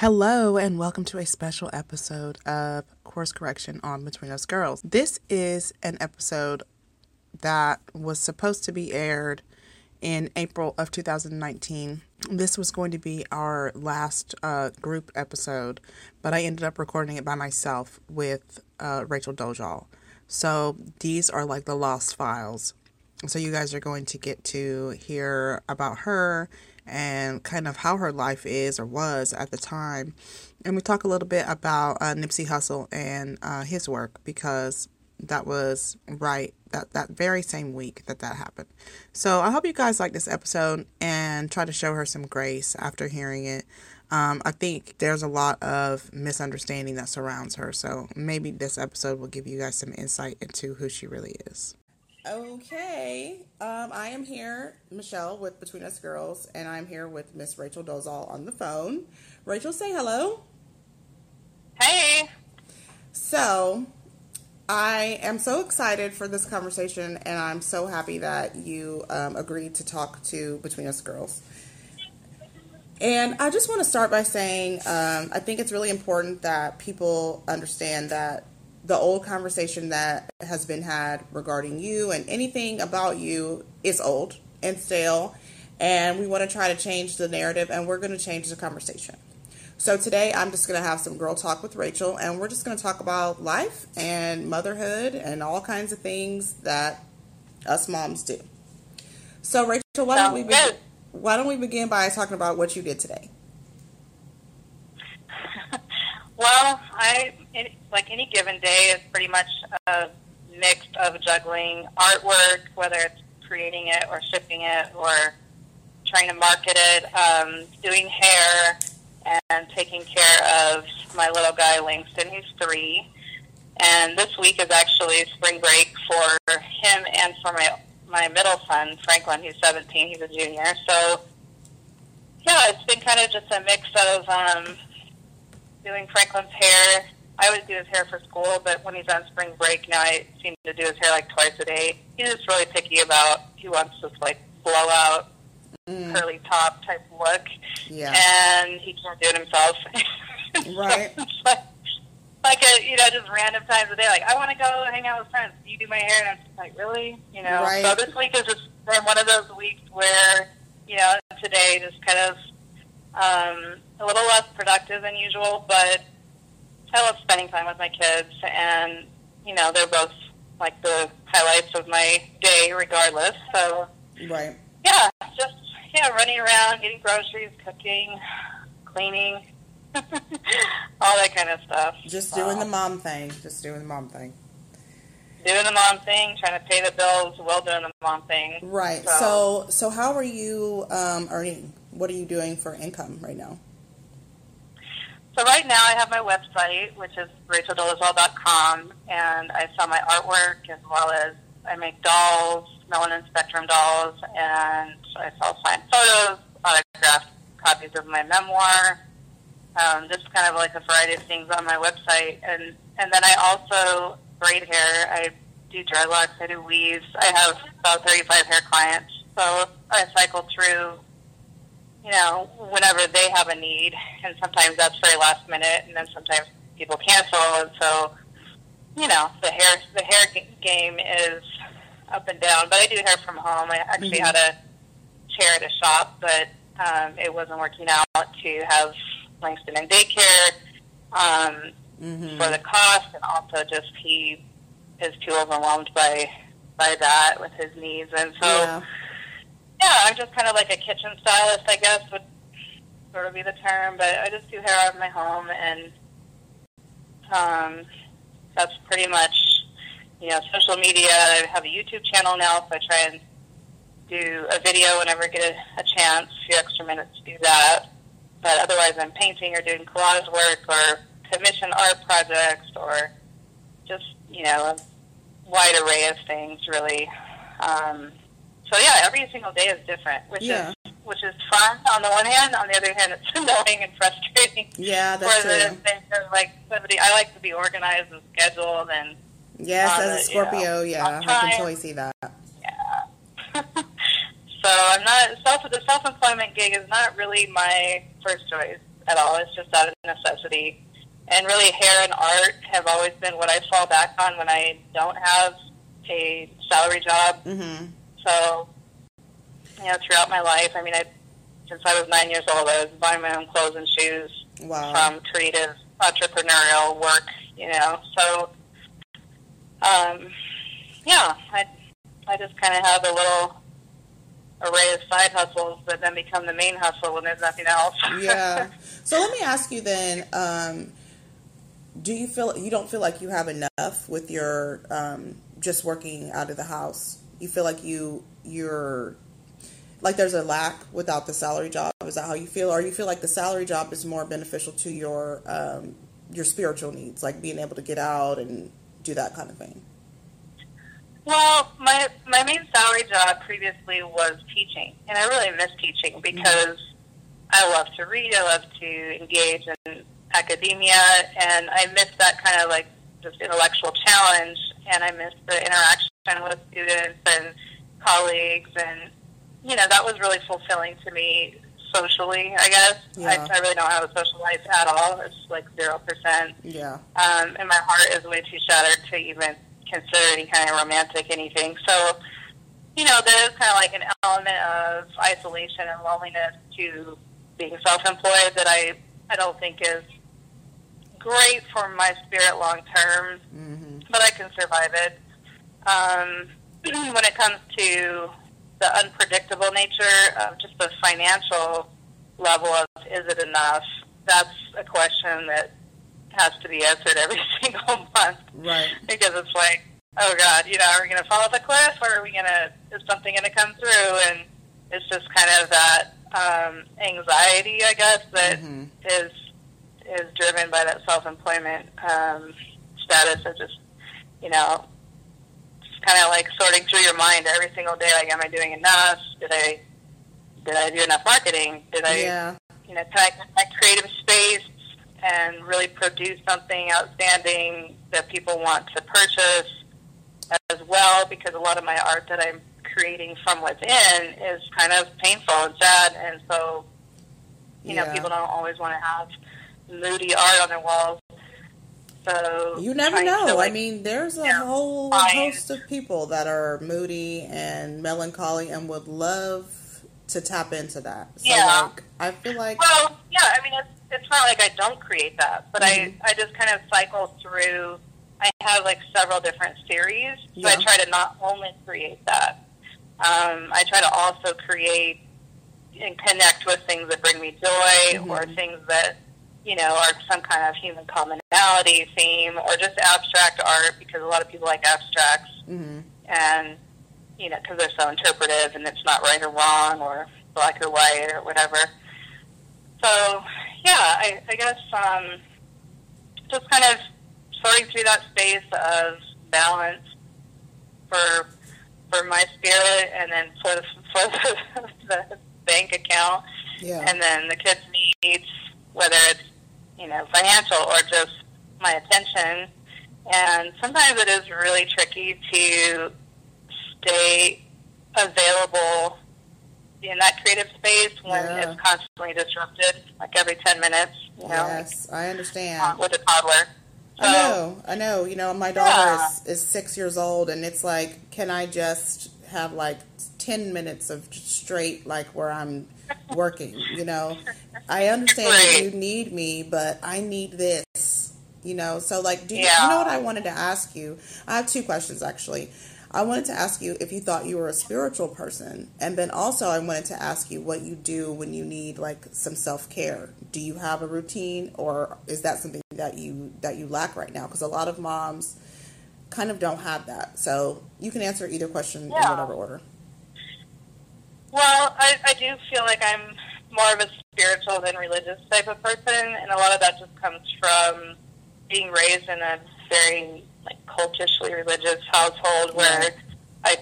Hello, and welcome to a special episode of Course Correction on Between Us Girls. This is an episode that was supposed to be aired in April of 2019. This was going to be our last uh, group episode, but I ended up recording it by myself with uh, Rachel Dolezal. So these are like the lost files. So you guys are going to get to hear about her and kind of how her life is or was at the time. And we talk a little bit about uh, Nipsey Hussle and uh, his work because that was right that that very same week that that happened. So I hope you guys like this episode and try to show her some grace after hearing it. Um, I think there's a lot of misunderstanding that surrounds her, so maybe this episode will give you guys some insight into who she really is. Okay, um, I am here, Michelle, with Between Us Girls, and I'm here with Miss Rachel Dolezal on the phone. Rachel, say hello. Hey. So, I am so excited for this conversation, and I'm so happy that you um, agreed to talk to Between Us Girls. And I just want to start by saying um, I think it's really important that people understand that the old conversation that has been had regarding you and anything about you is old and stale. And we want to try to change the narrative, and we're going to change the conversation. So today I'm just going to have some girl talk with Rachel, and we're just going to talk about life and motherhood and all kinds of things that us moms do. So Rachel, why don't we begin, why don't we begin by talking about what you did today? well, I like any given day is pretty much a mix of juggling artwork, whether it's creating it or shipping it or trying to market it, um, doing hair and taking care of my little guy Langston, who's three. And this week is actually spring break for him and for my my middle son Franklin, who's 17. He's a junior. So yeah, it's been kind of just a mix of um, doing Franklin's hair. I always do his hair for school, but when he's on spring break now, I seem to do his hair like twice a day. He's just really picky about he wants this like blowout mm. curly top type look. Yeah. And he can't do it himself. right. like, like a, you know, just random times a day. Like, I want to go hang out with friends. You do my hair, and I'm just like, really? You know. Right. So this week has just been one of those weeks where, you know, today just kind of um, a little less productive than usual, but I love spending time with my kids, and you know, they're both like the highlights of my day, regardless. So, right. Yeah, just yeah, running around, getting groceries, cooking, cleaning, all that kind of stuff. Just doing the mom thing. Just doing the mom thing. Doing the mom thing, trying to pay the bills while doing the mom thing. Right. So, so, so how are you um, earning? What are you doing for income right now? So right now I have my website, which is racheldolezal.com, and I sell my artwork as well as I make dolls, Melanin Spectrum dolls, and I sell signed photos, autographed copies of my memoir, um, just kind of like a variety of things on my website. And, and then I also braid hair. I do dreadlocks, I do weaves. I have about 35 hair clients. So I cycle through, you know, whenever they have a need. And sometimes that's very last minute, and then sometimes people cancel. And so, you know, the hair, the hair game is up and down. But I do hair from home. I actually mm-hmm. had a chair at a shop, but um, it wasn't working out to have Langston in daycare um, mm-hmm. for the cost, and also just he is too overwhelmed by by that with his needs, and so yeah, yeah I'm just kind of like a kitchen stylist, I guess would sort of be the term. But I just do hair out of my home, and um, that's pretty much you know social media. I have a YouTube channel now, so I try and do a video whenever I get a, a chance, a few extra minutes to do that. But otherwise, I'm painting or doing collage work or commission art projects or just, you know, a wide array of things, really. Um, so, yeah, every single day is different, which yeah. is which is fun on the one hand. On the other hand, it's annoying and frustrating. Yeah, that's true. like somebody, I like to be organized and scheduled and. Yes, as a Scorpio, you know, yeah, I can totally see that. Yeah. So I'm not self the self employment gig is not really my first choice. at all. It's just out of necessity. And really, hair and art have always been what I fall back on when I don't have a salary job. Mm-hmm. So, you know, throughout my life, I mean, I since I was nine years old, I was buying my own clothes and shoes Wow. from creative entrepreneurial work. You know, so um, yeah, I I just kind of have a little array of side hustles that then become the main hustle when there's nothing else. yeah. So let me ask you then. Um, do you feel you don't feel like you have enough with your um, just working out of the house? You feel like you you're like there's a lack without the salary job. Is that how you feel, or you feel like the salary job is more beneficial to your um, your spiritual needs, like being able to get out and do that kind of thing? Well, my my main salary job previously was teaching, and I really miss teaching because I love to read, I love to engage in academia, and I miss that kind of like just intellectual challenge, and I miss the interaction with students and colleagues, and you know that was really fulfilling to me socially. I guess Yeah. I, I really don't have a social life at all. It's like zero percent Yeah. um, and my heart is way too shattered to even consider any kind of romantic anything. So, you know, there is kind of like an element of isolation and loneliness to being self-employed that I I don't think is great for my spirit long term, hmm but I can survive it. Um, when it comes to the unpredictable nature of just the financial level of is it enough, that's a question that has to be answered every single month Right. because it's like, oh God, you know, are we going to fall off a cliff or are we going to, is something going to come through? And it's just kind of that um, anxiety, I guess, that hmm is is driven by that self-employment um, status of just, you know, just kind of like sorting through your mind every single day. Like, am I doing enough? Did I did I do enough marketing? Did I, Yeah. you know, can I can I creative space and really produce something outstanding that people want to purchase as well? Because a lot of my art that I'm creating from within is kind of painful and sad, and so you know, Yeah. people don't always want to have moody art on their walls. So You never know. I mean, there's a yeah, whole host of people that are moody and melancholy and would love to tap into that. So, Yeah. like, I feel like, Well, yeah, I mean, it's, it's not like I don't create that, but Mhm. I, I just kind of cycle through. I have like several different series, so I try to not only create that. Um, I try to also create and connect with things that bring me joy Mhm. or things that, you know, or some kind of human commonality theme or just abstract art because a lot of people like abstracts. Hmm and you know because they're so interpretive and it's not right or wrong or black or white or whatever. So yeah, I, I guess um, just kind of sorting through that space of balance for for my spirit and then for the, for the, the bank account. Yeah, and then the kids' needs, whether it's you know financial or just my attention. And sometimes it is really tricky to stay available in that creative space when Yeah. it's constantly disrupted, like every ten minutes. You know, yes, I understand. uh, with a toddler. I know, I know. You know, my daughter Yeah. is, is six years old, and it's like, can I just have like 10 minutes of straight, like where I'm working? You know, I understand that Right. you need me, but I need this, you know? So, like, do you, Yeah. you know what I wanted to ask you? I have two questions actually. I wanted to ask you if you thought you were a spiritual person, and then also I wanted to ask you what you do when you need like some self care. Do you have a routine, or is that something that you that you lack right now? Because a lot of moms kind of don't have that. So you can answer either question in whatever order. Well, I, I do feel like I'm more of a spiritual than religious type of person, and a lot of that just comes from being raised in a very like cultishly religious household where. I,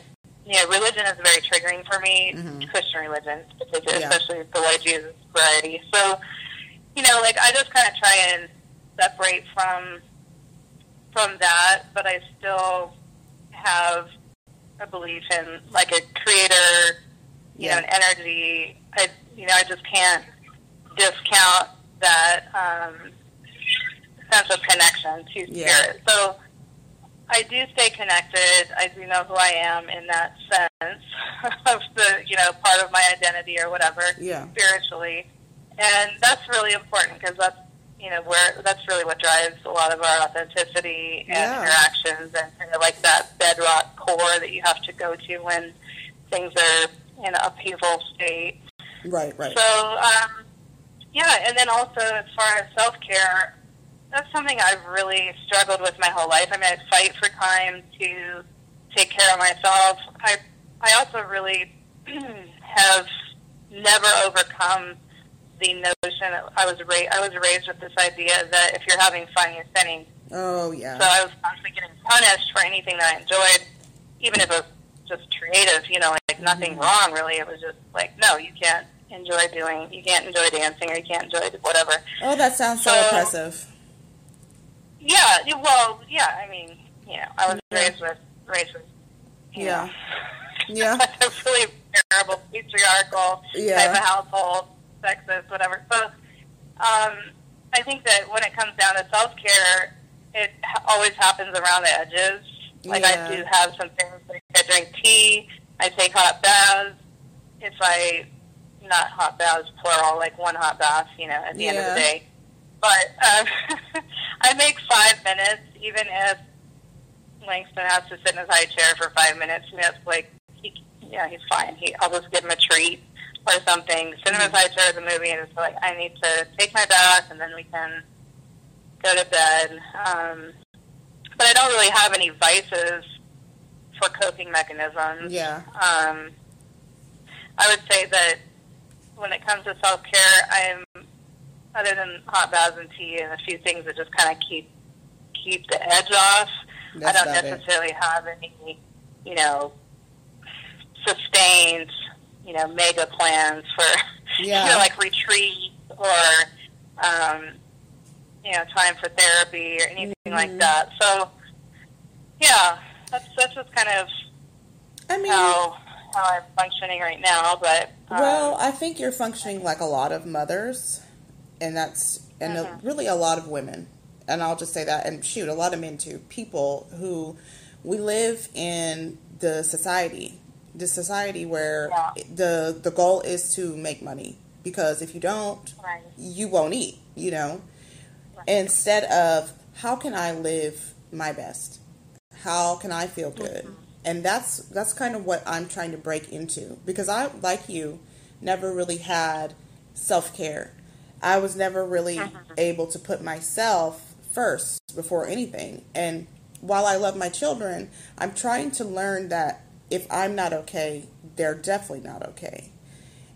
you know, religion is very triggering for me. Mhm. Christian religion, particularly, Yeah. especially the white Jesus variety. So, you know, like I just kind of try and separate from from that, but I still have a belief in like a creator, you Yeah. know, an energy. I, you know, I just can't discount that um, sense of connection to Yeah. spirit. So I do stay connected. I do know who I am in that sense of the, you know, part of my identity or whatever Yeah. spiritually. And that's really important because that's, you know, where that's really what drives a lot of our authenticity and Yeah. interactions and kind of like that bedrock core that you have to go to when things are in an upheaval state. Right, right. So, um, yeah, and then also as far as self care, that's something I've really struggled with my whole life. I mean, I fight for time to take care of myself. I I also really have never overcome the notion that I was ra- I was raised with this idea that if you're having fun, you're sinning. oh, yeah. So I was constantly getting punished for anything that I enjoyed, even if it was just creative. You know, like mm-hmm. nothing wrong really. It was just like, no, you can't enjoy doing, you can't enjoy dancing, or you can't enjoy whatever. oh, that sounds so, So- oppressive. Yeah, well, yeah. I mean, you know, I was Yeah. raised with raised with, Yeah. know, Yeah. a really terrible patriarchal Yeah. type of household, sexist, whatever. So, um, I think that when it comes down to self care, it always happens around the edges. Like Yeah. I do have some things. Like I drink tea. I take hot baths. If I not hot baths plural, like one hot bath, you know, at the end of the day. But um, I make five minutes, even if Langston has to sit in his high chair for five minutes. Know, it's like, he, yeah, he's fine. He, I'll just give him a treat or something. Sit in his high chair at the movie, and it's like I need to take my bath, and then we can go to bed. Um, but I don't really have any vices for coping mechanisms. Yeah. Um, I would say that when it comes to self care, I'm other than hot baths and tea and a few things that just kind of keep keep the edge off. That's I don't about it. necessarily have any, you know, sustained, you know, mega plans for, Yeah. you know, like retreat or, um, you know, time for therapy or anything Mhm. like that. So, yeah, that's that's just kind of I mean, how how I'm functioning right now. But um, Well, I think you're functioning like a lot of mothers, and that's and a, Mhm. really a lot of women. And I'll just say that, and shoot, a lot of men too. People who we live in the society, the society where Yeah. the the goal is to make money because if you don't, right. you won't eat. You know, Right. instead of how can I live my best? How can I feel good? Mm-hmm. And that's that's kind of what I'm trying to break into because I like you never really had self-care. I was never really mm-hmm. able to put myself first before anything. And while I love my children, I'm trying to learn that if I'm not okay, they're definitely not okay.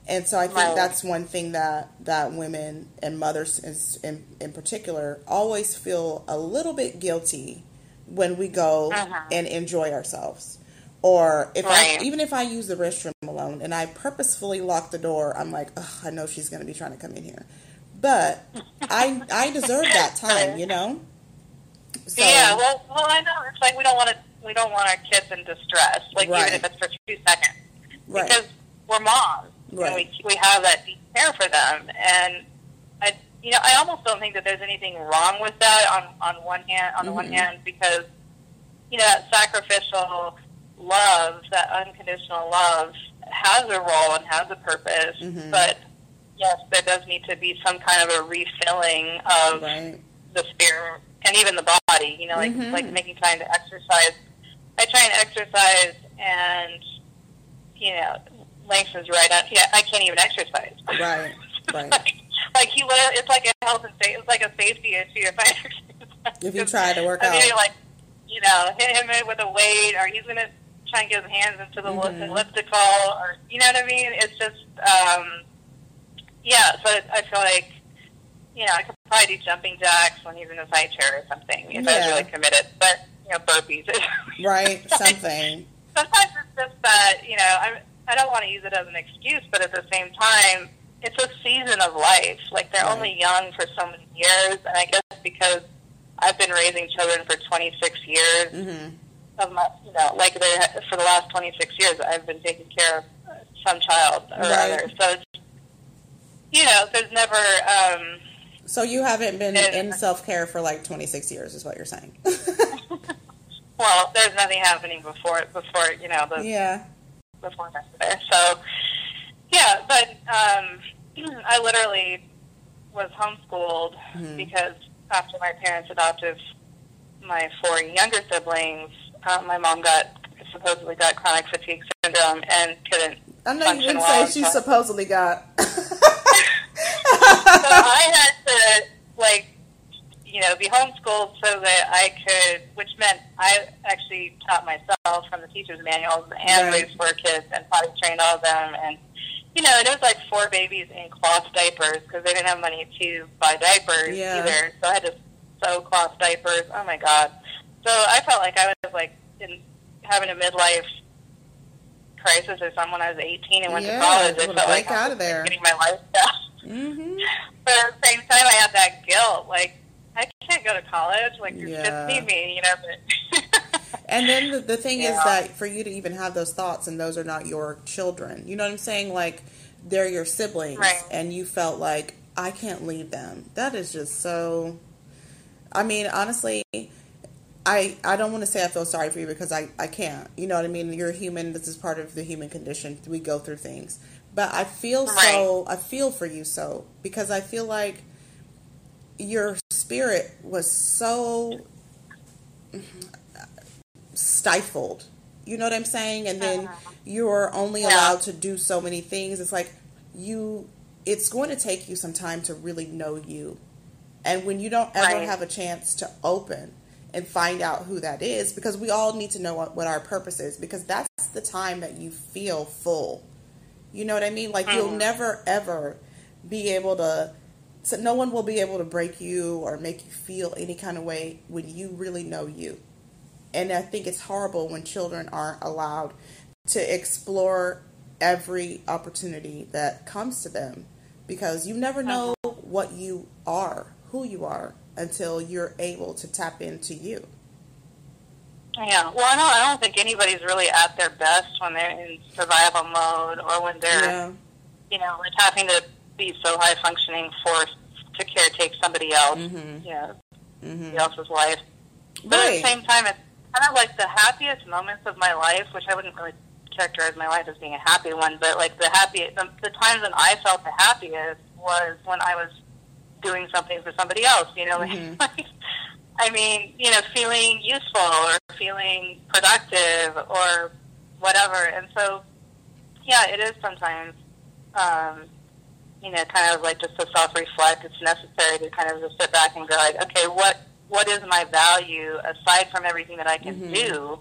And so I think Right. that's one thing that, that women and mothers in, in, in particular always feel a little bit guilty when we go Uh-huh. and enjoy ourselves. Or if Right. I, even if I use the restroom alone and I purposefully lock the door, I'm like, Ugh, I know she's going to be trying to come in here. But I I deserve that time, you know? So, yeah, well, well, I know it's like we don't want to we don't want our kids in distress, like Right. even if it's for two seconds, right. because we're moms Right. and we we have that deep care for them, and I you know I almost don't think that there's anything wrong with that on on one hand on the one Mhm. hand because you know that sacrificial love, that unconditional love has a role and has a purpose, Mhm. but yes, there does need to be some kind of a refilling of right. the spirit and even the body. You know, like Mhm. like making time to exercise. I try and exercise, and you know, Langston's right. On, yeah, I can't even exercise. Right. Right. like, like he, it's like a health and safety. It's like a safety issue if I exercise. If you try to work out. I mean, out. like you know, hit him with a weight, or he's gonna try and get his hands into the Mhm. elliptical, or you know what I mean. It's just, um, yeah. So I feel like you know, I could probably do jumping jacks when he's in his high chair or something if I was really committed. But you know, burpees. Right. Something. Sometimes it's just that you know I I don't want to use it as an excuse, but at the same time, it's a season of life. Like they're Right. only young for so many years, and I guess because I've been raising children for 26 years hmm of my, you know, like they for the last 26 years, I've been taking care of some child or Right. other. So it's, you know, there's never. um So you haven't been in self care for like 26 years, is what you're saying? Well, there's nothing happening before before you know the yeah. before yesterday. So, yeah, but um, I literally was homeschooled Mhm. because after my parents adopted my four younger siblings, uh, my mom got supposedly got chronic fatigue syndrome and couldn't. I know you didn't well, say she supposedly got. So I had to like, you know, be homeschooled so that I could, which meant I actually taught myself from the teacher's manuals and Right. raised four kids and potty trained all of them and. You know, it was like four babies in cloth diapers because they didn't have money to buy diapers Yeah. either. So I had to sew cloth diapers. Oh my god! So I felt like I was like in having a midlife crisis or something when I was 18 and went Yeah, to college. I felt like I out was of there. getting my life back. hmm But at the same time, I had that guilt. Like, I can't go to college. Like, your Yeah. kids need me, you know. But And then the, the thing is that for you to even have those thoughts, and those are not your children, you know what I'm saying? Like, they're your siblings, Right. and you felt like, I can't leave them. That is just so. I mean, honestly, I, I don't want to say I feel sorry for you because I, I can't. You know what I mean? You're human. This is part of the human condition. We go through things. But I feel so, I feel for you so because I feel like your spirit was so stifled. You know what I'm saying? And then Uh-huh. you're only allowed to do so many things. It's like you it's going to take you some time to really know you. And when you don't ever Right. have a chance to open and find out who that is because we all need to know what, what our purpose is because that's the time that you feel full. You know what I mean? Like you'll Mhm. never ever be able to so no one will be able to break you or make you feel any kind of way when you really know you. And I think it's horrible when children aren't allowed to explore every opportunity that comes to them because you never uh-huh. know what you are, who you are, until you're able to tap into you. yeah, well, I don't, I don't think anybody's really at their best when they're in survival mode or when they're, Yeah. you know, like having to be so high functioning for to caretake somebody else, Mhm. you know, hmm somebody else's life. But at the same time, it's kind of like the happiest moments of my life, which I wouldn't really characterize my life as being a happy one, but like the happy, the, the times when I felt the happiest was when I was doing something for somebody else. You know, Mhm. like I mean, you know, feeling useful or feeling productive or whatever. And so, yeah, it is sometimes, um, you know, kind of like just to self-reflect. It's necessary to kind of just sit back and go like, okay, what what is my value aside from everything that I can Mhm. do?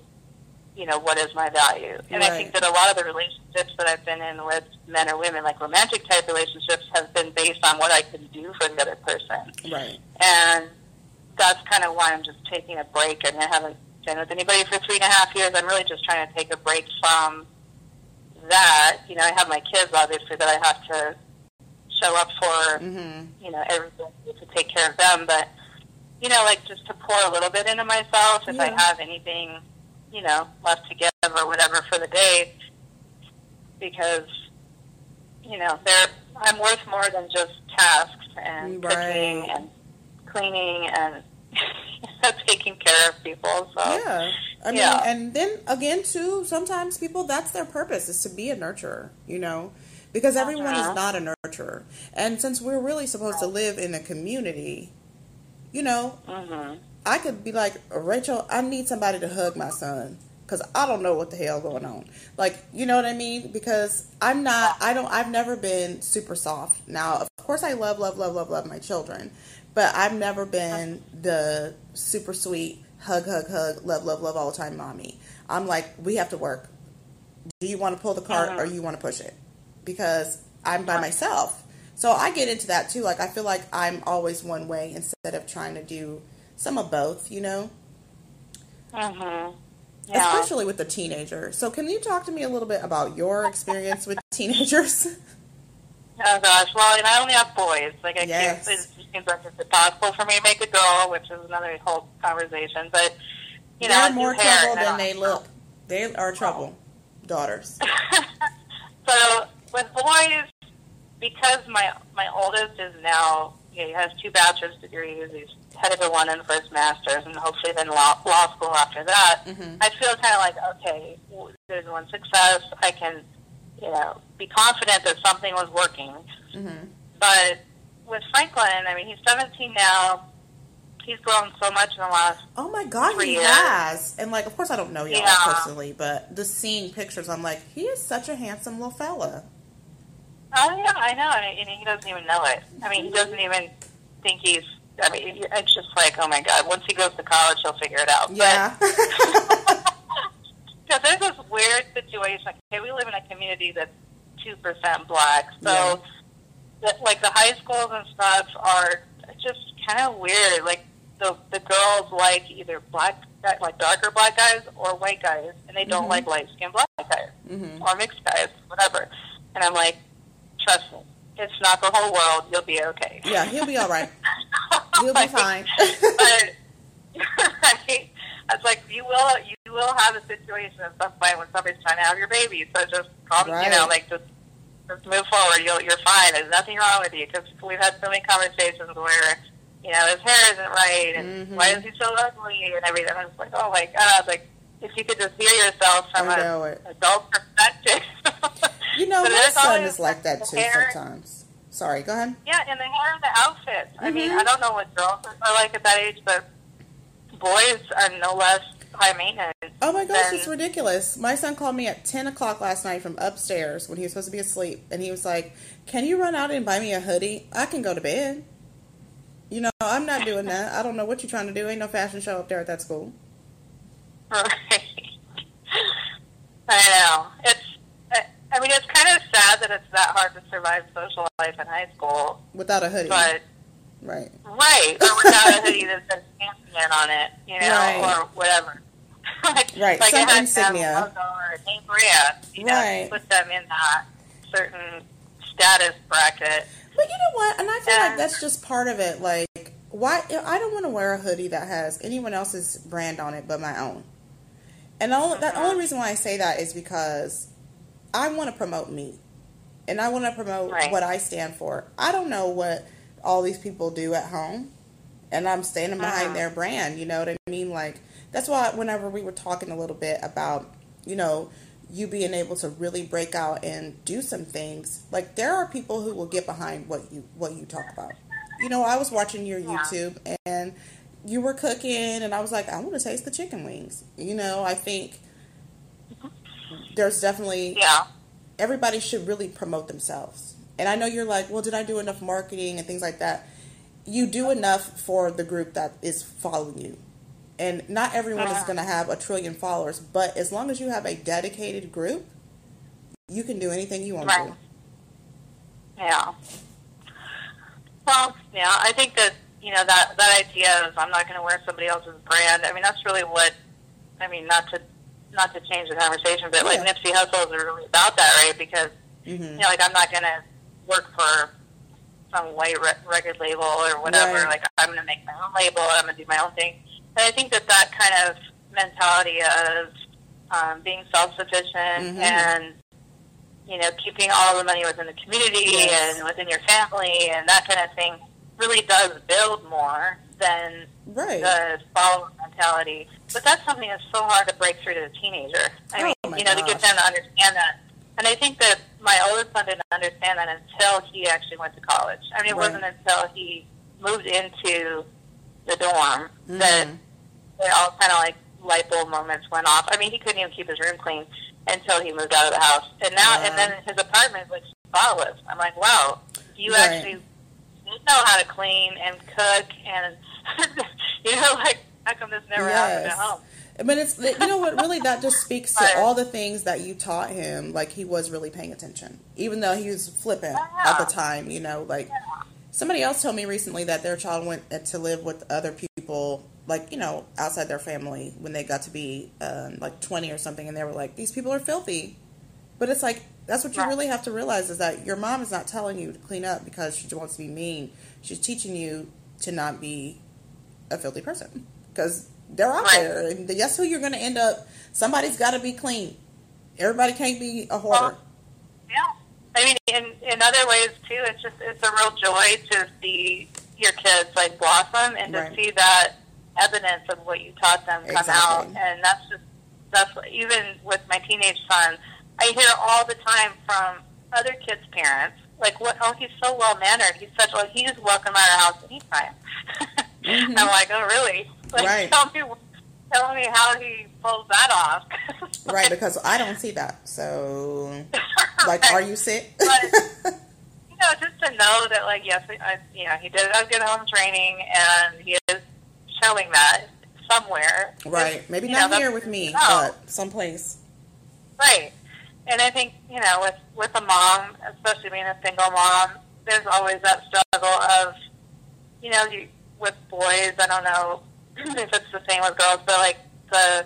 You know, what is my value? And I think that a lot of the relationships that I've been in with men or women, like romantic type relationships, have been based on what I can do for the other person Right. and that's kind of why I'm just taking a break. I mean, I haven't been with anybody for three and a half years. I'm really just trying to take a break from that. You know, I have my kids, obviously, that I have to show up for, hmm you know, everything to take care of them. But, you know, like just to pour a little bit into myself if Yeah. I have anything, you know, left to give or whatever for the day. Because, you know, they're, I'm worth more than just tasks and Right. cooking and cleaning and taking care of people. So, Yeah. I mean, Yeah. and then again, too, sometimes people, that's their purpose, is to be a nurturer, you know? Because everyone is Uh-huh. not a nurturer. And since we're really supposed to live in a community, you know, hmm I could be like, Rachel, I need somebody to hug my son because I don't know what the hell going on. Like, you know what I mean? Because I'm not, I don't, I've never been super soft. Now, of course, I love, love, love, love, love my children, but I've never been the super sweet hug, hug, hug, love, love, love all the time, mommy. I'm like, we have to work. Do you want to pull the cart Mhm. or you want to push it? Because I'm by myself. So I get into that too. Like, I feel like I'm always one way instead of trying to do some of both, you know? hmm Yeah. Especially with the teenager. So, can you talk to me a little bit about your experience with teenagers? Oh gosh, well, and I only have boys. Like I Yes. can't. It seems like it's impossible for me to make a girl, which is another whole conversation. But you They're do more trouble than they look. They are trouble. Daughters. so with boys, because my my oldest is now he has two bachelor's degrees. He's headed to one in first master's, and hopefully then law, law school after that. Mm-hmm. I feel kind of like, okay, there's one success. I can, you know, be confident that something was working. Mm-hmm. But with Franklin, I mean, he's 17 now. He's grown so much in the last. Oh my god, Three he years. has. And like, of course, I don't know y'all Yeah. personally, but just seeing pictures, I'm like, he is such a handsome little fella. Oh yeah, I know, and he- doesn't even know it. I mean, he doesn't even think he's. I mean, it's just like, oh my god. Once he goes to college, he'll figure it out. But- Yeah. So there's this weird situation. Okay, we live in a community that's two percent black, so Yeah. the, like the high schools and stuff are just kind of weird. Like the the girls like either black, like darker black guys or white guys, and they don't Mhm. like light skinned black guys hmm or mixed guys, whatever. And I'm like, trust me, it's not the whole world. You'll be okay. Yeah, he'll be all right. He'll be fine. but right? It's like you will you will have a situation at some point when somebody's trying to have your baby. So just calm, you know, like just just move forward. You'll you're fine. There's nothing wrong with you because we've had so many conversations where you know his hair isn't right and Mhm. why is he so ugly and everything. I'm just like, oh my god, like if you could just hear yourself from an adult perspective. You know, my son is like that too hair. sometimes. Sorry, go ahead. Yeah, and the hair and the outfits. I mean, Mhm. I don't know what girls are like at that age, but boys are no less high maintenance. Oh my gosh, than- it's ridiculous. My son called me at 10 o'clock last night from upstairs when he was supposed to be asleep. And he was like, Can you run out and buy me a hoodie? I can go to bed. You know, I'm not doing that. I don't know what you're trying to do. Ain't no fashion show up there at that school. Right. I know. It's. I- mean, it's kind of sad that it's that hard to survive social life in high school, Without a hoodie. but right. right, or without a hoodie that says champion on it, you know, Right. or whatever. like, Right, like some it has to have a insignia. or name brand, you know, Right. put them in that certain status bracket. But you know what? And I feel Yeah. like that's just part of it. Like, why? I don't want to wear a hoodie that has anyone else's brand on it but my own. And the only, the Uh-huh. only reason why I say that is because I want to promote me, and I want to promote Right. what I stand for. I don't know what all these people do at home, and I'm standing behind Uh-huh. their brand. You know what I mean? Like that's why whenever we were talking a little bit about, you know, you being able to really break out and do some things, like there are people who will get behind what you what you talk about. You know, I was watching your Yeah. YouTube and you were cooking and I was like, I want to taste the chicken wings. You know, I think there's definitely Yeah. everybody should really promote themselves. And I know you're like, well, did I do enough marketing and things like that? You do enough for the group that is following you. And not everyone is Uh-huh. going to have a trillion followers, but as long as you have a dedicated group, you can do anything you want Right. to. Yeah. Well, yeah, I think that you know that that idea of I'm not going to wear somebody else's brand. I mean, that's really what. I mean, not to not to change the conversation, but like Yeah. Nipsey Hussle is really about that, right? Because hmm you know, like I'm not going to work for some white re- record label or whatever. Right. Like I'm going to make my own label. I'm going to do my own thing. And I think that that kind of mentality of um, being self-sufficient Mhm. and you know keeping all the money within the community Yes. and within your family and that kind of thing really does build more than Right. the follower mentality. But that's something that's so hard to break through to a teenager. I Oh, mean, you know, to get them to understand that. And I think that my oldest son didn't understand that until he actually went to college. I mean, it Right. wasn't until he moved into the dorm that Mhm. they all kind of like light bulb moments went off. I mean, he couldn't even keep his room clean until he moved out of the house. And now, Wow. and then his apartment was spotless. I'm like, wow, you Right. actually know how to clean and cook and you know like how come this never happened at home? But it's you know what really that just speaks to all the things that you taught him. Like he was really paying attention, even though he was flippant at the time. You know, like somebody else told me recently that their child went to live with other people, like you know, outside their family when they got to be um, like twenty or something, and they were like, "These people are filthy." But it's like that's what you Right. really have to realize is that your mom is not telling you to clean up because she wants to be mean. She's teaching you to not be a filthy person because they're out Right. there, and guess who you're going to end up. Somebody's got to be clean. Everybody can't be a hoarder. Well, yeah. I mean, in in other ways too, it's just it's a real joy to see your kids like blossom and to Right. see that evidence of what you taught them come out. And that's just that's what- even with my teenage son, I hear all the time from other kids' parents like, "What? Oh, he's so well mannered. He's such like he's welcome at our house anytime." Mhm. I'm like, "Oh, really? Like, Right. tell me, tell me how he pulls that off." Right, because I don't see that. So, like, are you sick? But- you know, just to know that, like, yes, I, you know, he did have good home training, and he is showing that somewhere. right. Maybe not know, here with me, no. but someplace. Right. And I think, you know, with, with a mom, especially being a single mom, there's always that struggle of, you know, you, with boys, I don't know if it's the same with girls, but like the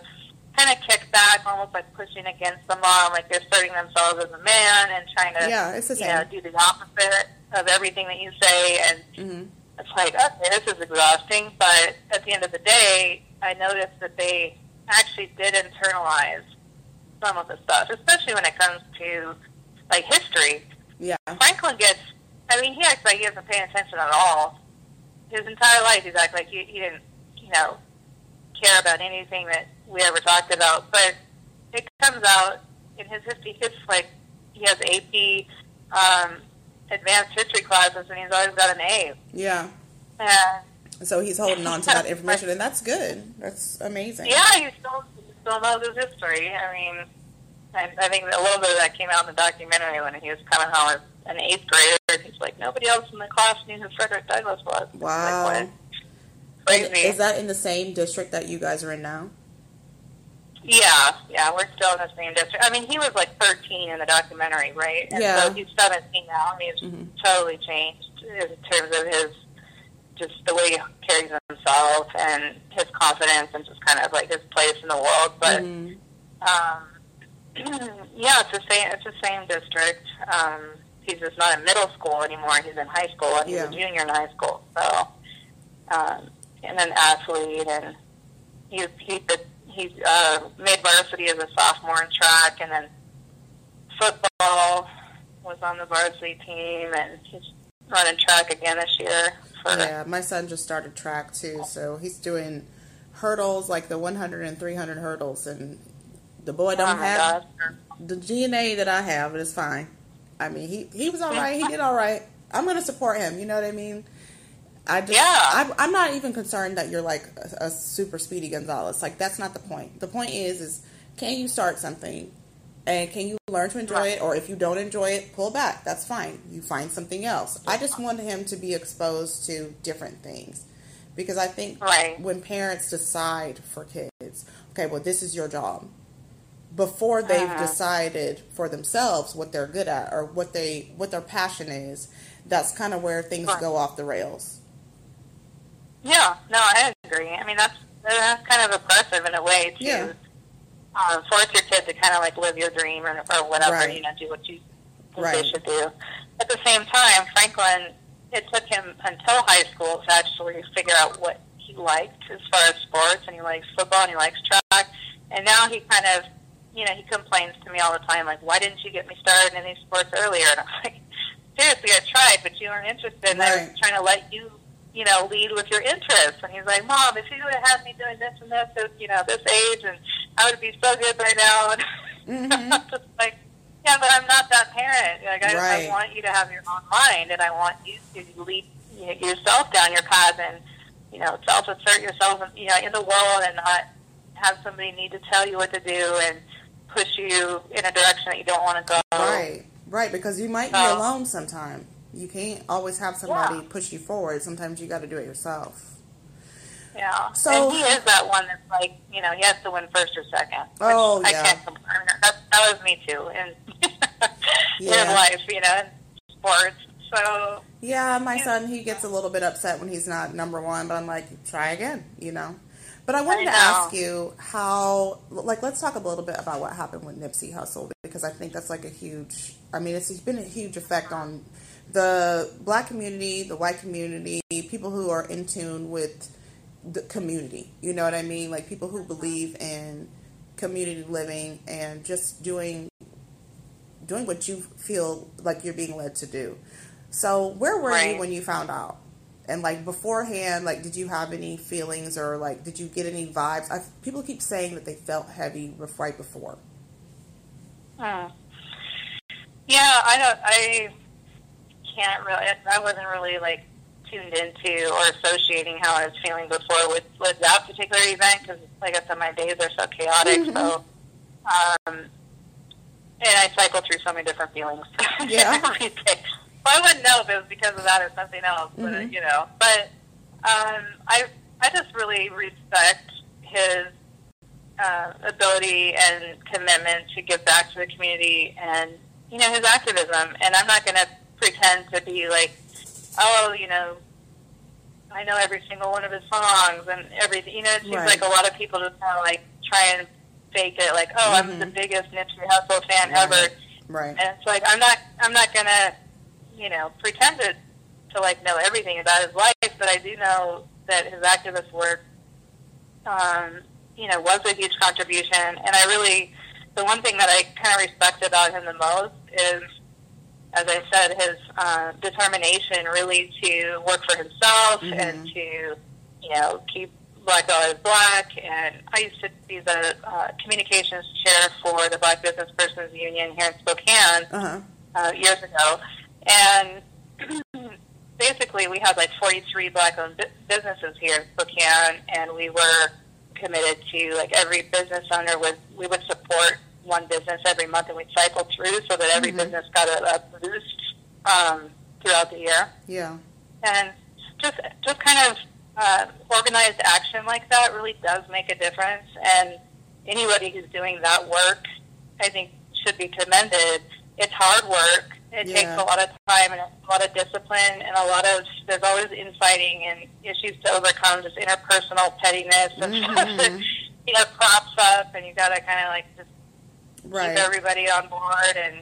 kind of kickback, almost like pushing against the mom, like they're asserting themselves as a man and trying to, Yeah, it's the you know, same. do the opposite of everything that you say. And hmm it's like, okay, this is exhausting, but at the end of the day, I noticed that they actually did internalize some of the stuff, especially when it comes to like history. Yeah. Franklin gets, I mean, he acts like he doesn't pay attention at all. His entire life, he's acting like he, he didn't, you know, care about anything that we ever talked about. But it comes out in his history. He's like, he has AP um, advanced history classes, and he's always got an A. Yeah. And So he's holding on to that information, and that's good. That's amazing. yeah, he still still knows his history. I mean, I, I think a little bit of that came out in the documentary when he was coming home as an eighth grader. and He's like, nobody else in the class knew who Frederick Douglass was. Wow. Like? Crazy. Is that in the same district that you guys are in now? Yeah, yeah, we're still in the same district. I mean, he was like 13 in the documentary, right? And Yeah. so he's 17 now. I mean, he's Mhm. totally changed in terms of his just the way he carries himself and his confidence and just kind of like his place in the world. But Mhm. um, yeah, it's the same. It's the same district. Um, he's just not in middle school anymore. He's in high school, and he's Yeah. a junior in high school. So, um, and an athlete, and he he he uh, made varsity as a sophomore in track, and then football was on the varsity team, and he's running track again this year. For, Yeah, my son just started track too, so he's doing hurdles like the 100 and 300 hurdles, and the boy oh don't my have gosh. the DNA that I have. but It is fine. I mean, he he was all right. He did all right. I'm gonna support him. You know what I mean? I just, Yeah. I, I'm not even concerned that you're like a, a super speedy Gonzales. Like that's not the point. The point is, is can you start something, and can you learn to enjoy Right. it, or if you don't enjoy it, pull back. That's fine. You find something else. I just want him to be exposed to different things, because I think Right. when parents decide for kids, okay, well, this is your job. Before they've Uh-huh. decided for themselves what they're good at or what they what their passion is, that's kind of where things Right. go off the rails. Yeah, no, I agree. I mean, that's that's kind of oppressive in a way too Yeah. Um, force your kid to kind of like live your dream or, or whatever, Right. you know, do what you think Right. they should do. At the same time, Franklin, it took him until high school to actually figure out what he liked as far as sports, and he likes football and he likes track, and now he kind of, you know, he complains to me all the time, like, why didn't you get me started in these sports earlier? And I'm like, seriously, I tried, but you weren't interested, and I was trying to let you you know, lead with your interests. And he's like, Mom, if you would have had me doing this and this at, you know, this age, and I would be so good by now. And Mhm. I'm just like, yeah, but I'm not that parent. Like, I, Right. I want you to have your own mind, and I want you to lead you know, yourself down your path and, you know, self-assert yourself, you know, in the world and not have somebody need to tell you what to do and push you in a direction that you don't want to go. Right, right, because you might be alone sometime. You can't always have somebody Yeah. push you forward. Sometimes you got to do it yourself. Yeah. So- and he is that one that's like, you know, he has to win first or second. Oh, I yeah. can't complain. That, that was me too in, Yeah. in life, you know, in sports. So, Yeah, my Yeah. son, he gets a little bit upset when he's not number one, but I'm like, try again, you know. But I wanted I to ask you how, like, let's talk a little bit about what happened with Nipsey Hussle because I think that's like a huge. I mean, it's been a huge effect on the black community, the white community, people who are in tune with the community. You know what I mean? Like people who believe in community living and just doing doing what you feel like you're being led to do. So where were you when you found out? And like beforehand, like did you have any feelings or like did you get any vibes? I, people keep saying that they felt heavy right before. Hmm. Yeah, I don't. I can't really. I wasn't really like tuned into or associating how I was feeling before with with that particular event because, like I said, my days are so chaotic. Mm-hmm. So, um, and I cycle through so many different feelings yeah. every day. Well, I wouldn't know if it was because of that or something else, but mm-hmm. you know. But um, I I just really respect his uh, ability and commitment to give back to the community and you know his activism. And I'm not going to pretend to be like, oh, you know, I know every single one of his songs and everything. You know, it seems right. like a lot of people just kind of like try and fake it, like, oh, mm-hmm. I'm the biggest Nipsey Hussle fan right. ever. Right. And it's like I'm not, I'm not gonna, you know, pretend to, to like know everything about his life, but I do know that his activist work, um, you know, was a huge contribution. And I really, the one thing that I kind of respect about him the most is as I said, his uh, determination really to work for himself mm-hmm. and to, you know, keep Black Dollars Black. And I used to be the uh, communications chair for the Black Business Persons Union here in Spokane uh-huh. uh, years ago. And basically, we had like 43 black-owned businesses here in Spokane, and we were committed to like every business owner would we would support one business every month, and we'd cycle through so that every mm-hmm. business got a, a boost um, throughout the year. Yeah, and just just kind of uh, organized action like that really does make a difference. And anybody who's doing that work, I think, should be commended. It's hard work. It yeah. takes a lot of time and a lot of discipline and a lot of there's always infighting and issues to overcome, just interpersonal pettiness and mm-hmm. stuff that you know crops up, and you got to kind of like just right. keep everybody on board and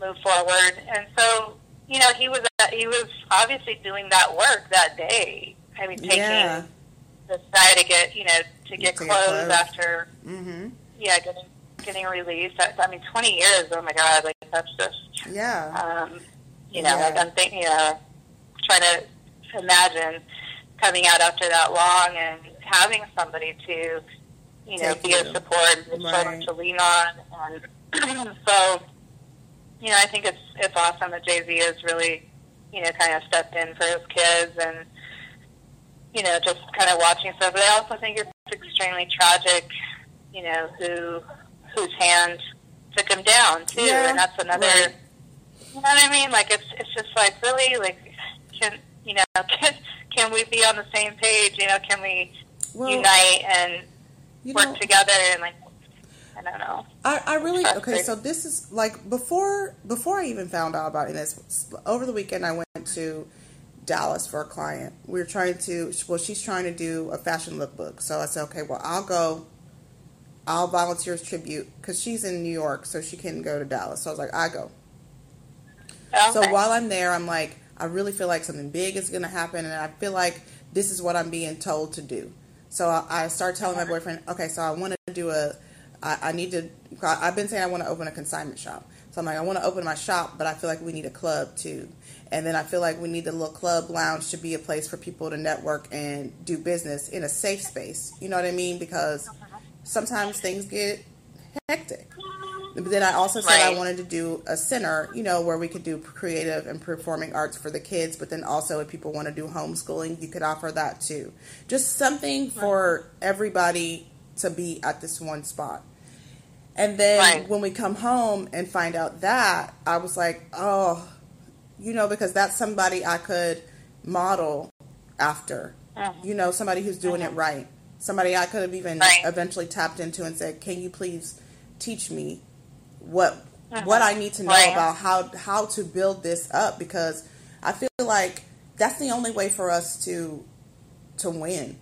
move forward. And so, you know, he was he was obviously doing that work that day. I mean, taking yeah. the side to get you know to get clothes, clothes, after mm-hmm. yeah getting getting released. I mean, twenty years. Oh my God, like that's just yeah. Um, you know, yeah. like I'm thinking, you know, trying to imagine coming out after that long and having somebody to you know, be a support and right. someone to lean on. And so, you know, I think it's it's awesome that Jay Z has really, you know, kind of stepped in for his kids and, you know, just kind of watching stuff. But I also think it's extremely tragic, you know, who whose hand took him down too, yeah. and that's another. Right. You know what I mean? Like it's it's just like really like can you know can can we be on the same page? You know, can we well, unite and you work know, together and like I don't know. I, I really okay. So this is like before before I even found out about this. Over the weekend, I went to Dallas for a client. We were trying to well, she's trying to do a fashion lookbook. So I said, okay, well, I'll go. I'll volunteer as tribute because she's in New York, so she can go to Dallas. So I was like, I go. Okay. So while I'm there, I'm like, I really feel like something big is going to happen, and I feel like this is what I'm being told to do. So I, I started telling my boyfriend, okay, so I want to do a, I, I need to, I've been saying I want to open a consignment shop. So I'm like, I want to open my shop, but I feel like we need a club too. And then I feel like we need a little club lounge to be a place for people to network and do business in a safe space. You know what I mean? Because sometimes things get hectic. But then I also said right. I wanted to do a center, you know, where we could do creative and performing arts for the kids, but then also if people want to do homeschooling, you could offer that too. Just something for everybody to be at this one spot. And then right. when we come home and find out that, I was like, oh, you know, because that's somebody I could model after. Mm-hmm. You know, somebody who's doing mm-hmm. it right. Somebody I could have even right. eventually tapped into and said, can you please teach me what uh-huh. what I need to know right. about how how to build this up because I feel like that's the only way for us to to win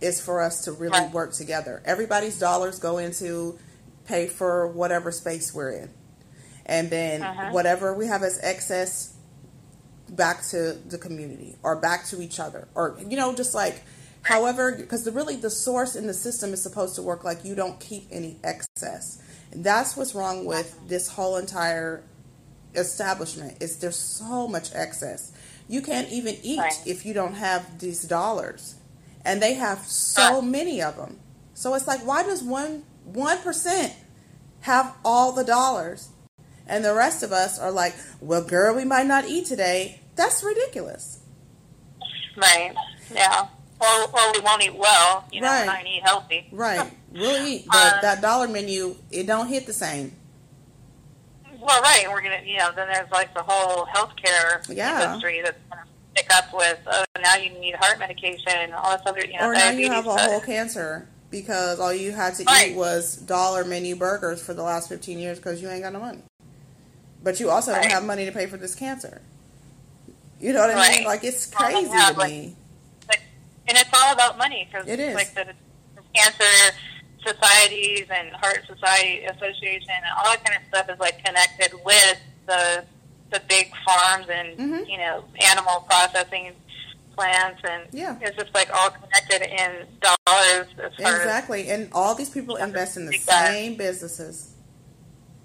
is for us to really right. work together. Everybody's dollars go into pay for whatever space we're in. And then uh-huh. whatever we have as excess back to the community or back to each other or you know just like however because the really the source in the system is supposed to work like you don't keep any excess that's what's wrong with this whole entire establishment. Is there's so much excess. You can't even eat Right. if you don't have these dollars, and they have so many of them. So it's like, why does one one percent have all the dollars, and the rest of us are like, well, girl, we might not eat today. That's ridiculous. Right. Yeah. Or, or we won't eat well. You know, Right. we're not eat healthy. Right? We'll eat, but Uh, that dollar menu it don't hit the same. Well, right. We're gonna, you know, then there's like the whole healthcare Yeah. industry that's gonna pick up with, oh, now you need heart medication and all this other, you know, or now you have a whole cancer because all you had to Right. eat was dollar menu burgers for the last 15 years because you ain't got no money. But you also don't have money to pay for this cancer. You know what I mean? Like it's Well, crazy yeah, to like- me. like, and it's all about money because It is. like the cancer societies and heart society association and all that kind of stuff is like connected with the the big farms and Mhm. you know animal processing plants and Yeah. it's just like all connected in dollars as far Exactly. And all these people invest in the same businesses.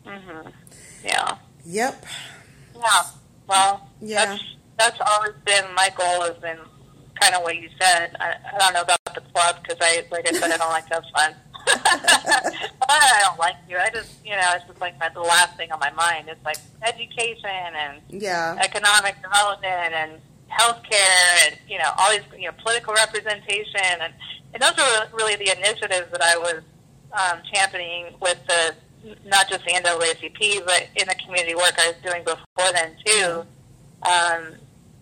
as hmm yeah Yep. yeah well Yeah. that's that's always been my goal has been kind of what you said I, I don't know about the club because I like I said I don't like to have fun I don't like you. I just you know it's just like my, the last thing on my mind it's like education and Yeah. economic development and healthcare and you know all these you know political representation. And and those are really the initiatives that I was um, championing with the not just the NAACP but in the community work I was doing before then too um,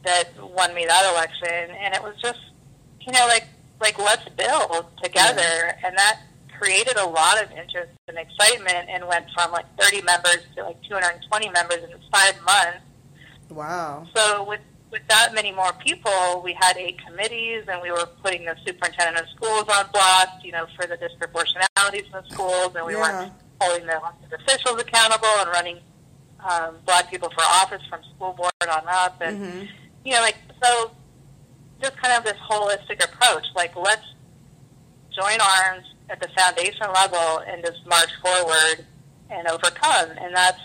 that won me that election. And it was just you know like like let's build together. And that created a lot of interest and excitement and went from like 30 members to like 220 members in five months Wow. so with with that many more people, we had eight committees, and we were putting the superintendent of schools on blast, you know, for the disproportionalities in the schools, and we Yeah. were holding the officials accountable and running um, black people for office from school board on up, and hmm you know, like so, just kind of this holistic approach. Like, let's join arms at the foundation level and just march forward and overcome. And that's,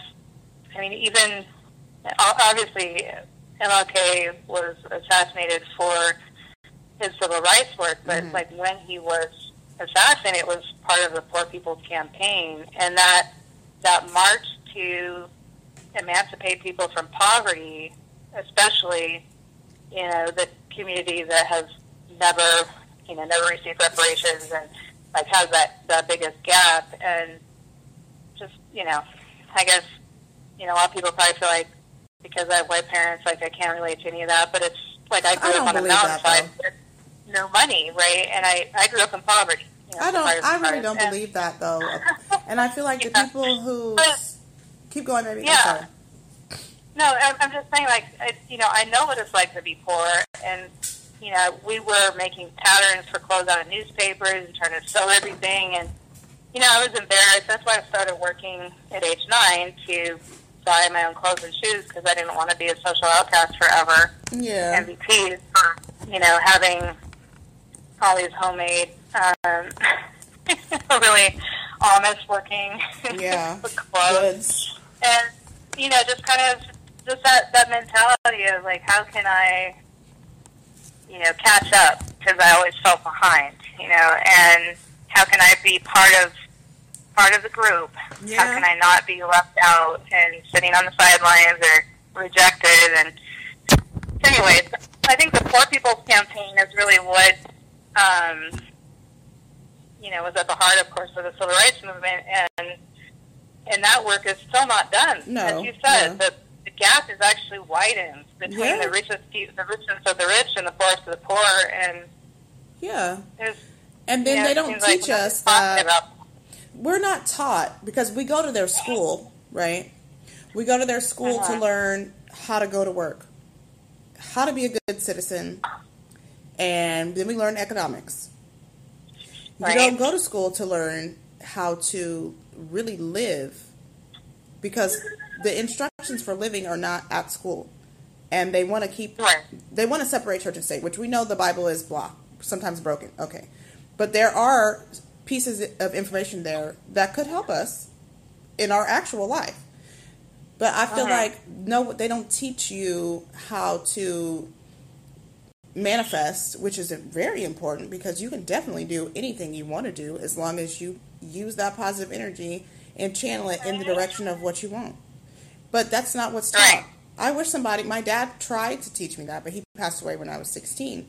I mean, even obviously, MLK was assassinated for his civil rights work, but Mhm. like when he was assassinated, it was part of the Poor People's Campaign, and that that march to emancipate people from poverty, especially you know the community that has never you know never received reparations and like has that that biggest gap and just you know I guess you know a lot of people probably feel like because I have white parents like I can't relate to any of that but it's like I grew I up on a mountainside with no money right and I I grew up in poverty you know, I don't. I really don't and- believe that though, and I feel like the people who But- keep going, maybe. Yeah. No, I'm, I'm just saying, like, I, you know, I know what it's like to be poor, and you know, we were making patterns for clothes out of newspapers and trying to sew everything, and you know, I was embarrassed. That's why I started working at age nine to buy my own clothes and shoes because I didn't want to be a social outcast forever Yeah. and be teased for, you know, having all these homemade, um, really honest looking Yeah. clothes Goods. and you know just kind of just that that mentality of like how can i you know catch up because i always felt behind you know and how can i be part of part of the group how can i not be left out and sitting on the sidelines or rejected and anyways i think the poor people's campaign is really what um you know was at the heart of course of the civil rights movement and and that work is still not done. No, As you said, no. the, the gap is actually widened between Yeah. the richest, the richest of the rich and the poorest of the poor, and Yeah. And then know, they don't seems like teach us that we're not taught because we go to their school, right? We go to their school to Uh-huh. learn how to go to work, how to be a good citizen, and then we learn economics. You don't go to school to learn how to really live because the instructions for living are not at school. And they want to keep Right. they want to separate church and state, which we know the Bible is blah, sometimes broken. Okay. But there are pieces of information there that could help us in our actual life. But I feel Uh-huh. like no, they don't teach you how to manifest, which is very important because you can definitely do anything you want to do as long as you use that positive energy and channel it in the direction of what you want. But that's not what's taught. Right. I wish somebody, my dad tried to teach me that, but he passed away when I was 16.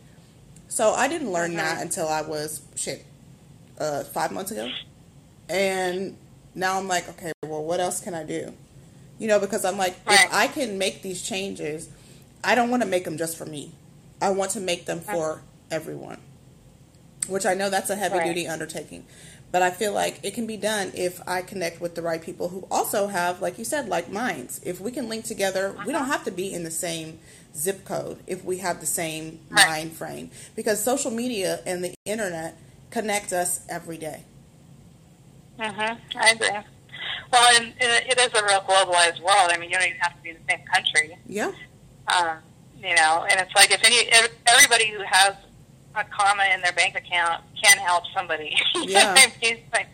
So I didn't learn Mhm. that until I was, shit, uh, five months ago. And now I'm like, okay, well, what else can I do? You know, because I'm like, Right. if I can make these changes, I don't want to make them just for me. I want to make them for everyone, which I know that's a heavy Right. duty undertaking. But I feel like it can be done if I connect with the right people who also have, like you said, like minds. If we can link together, we don't have to be in the same zip code if we have the same mind frame. Because social media and the internet connect us every day. Mhm. I agree. Well, and it, it is a real globalized world. I mean, you don't even have to be in the same country. Yeah. Um, you know, and it's like if any everybody who has a comma in their bank account can help somebody. Yeah. Like,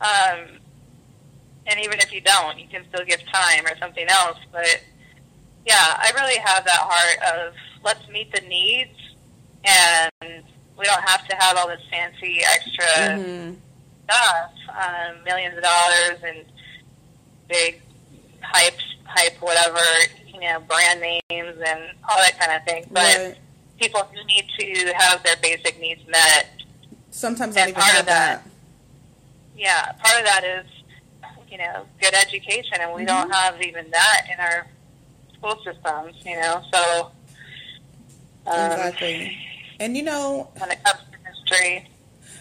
um, and even if you don't, you can still give time or something else. But yeah, I really have that heart of let's meet the needs, and we don't have to have all this fancy extra hmm stuff, um, millions of dollars and big hype, hype, whatever, you know, brand names and all that kind of thing. But Right. People who need to have their basic needs met. Sometimes I don't even part have of that- that. Yeah, part of that is, you know, good education, and we don't have even that in our school systems, you know. So, um, Exactly. And you know, when it comes to history,